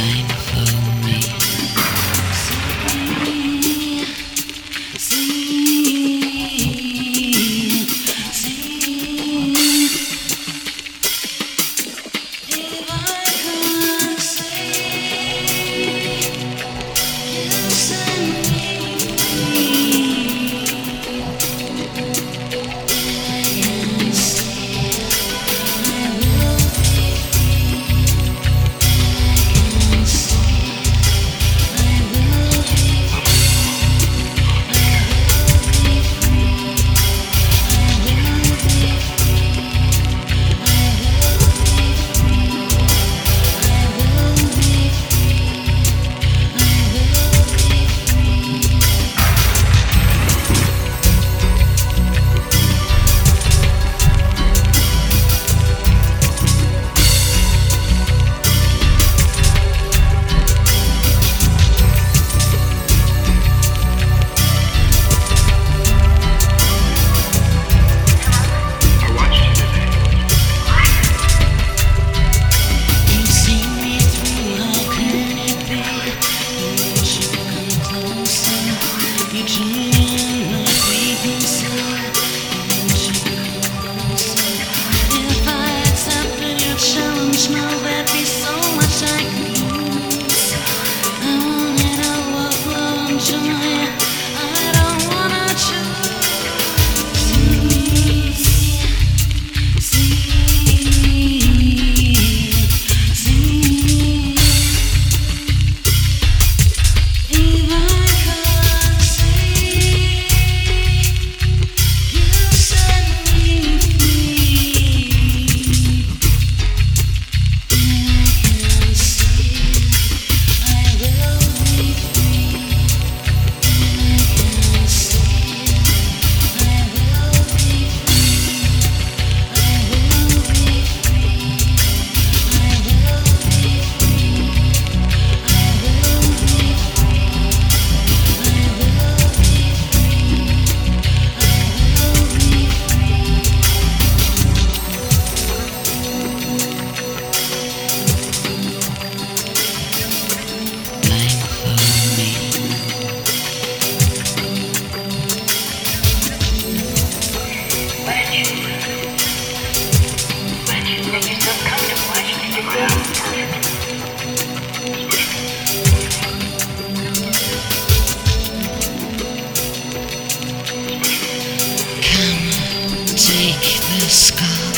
time. sky.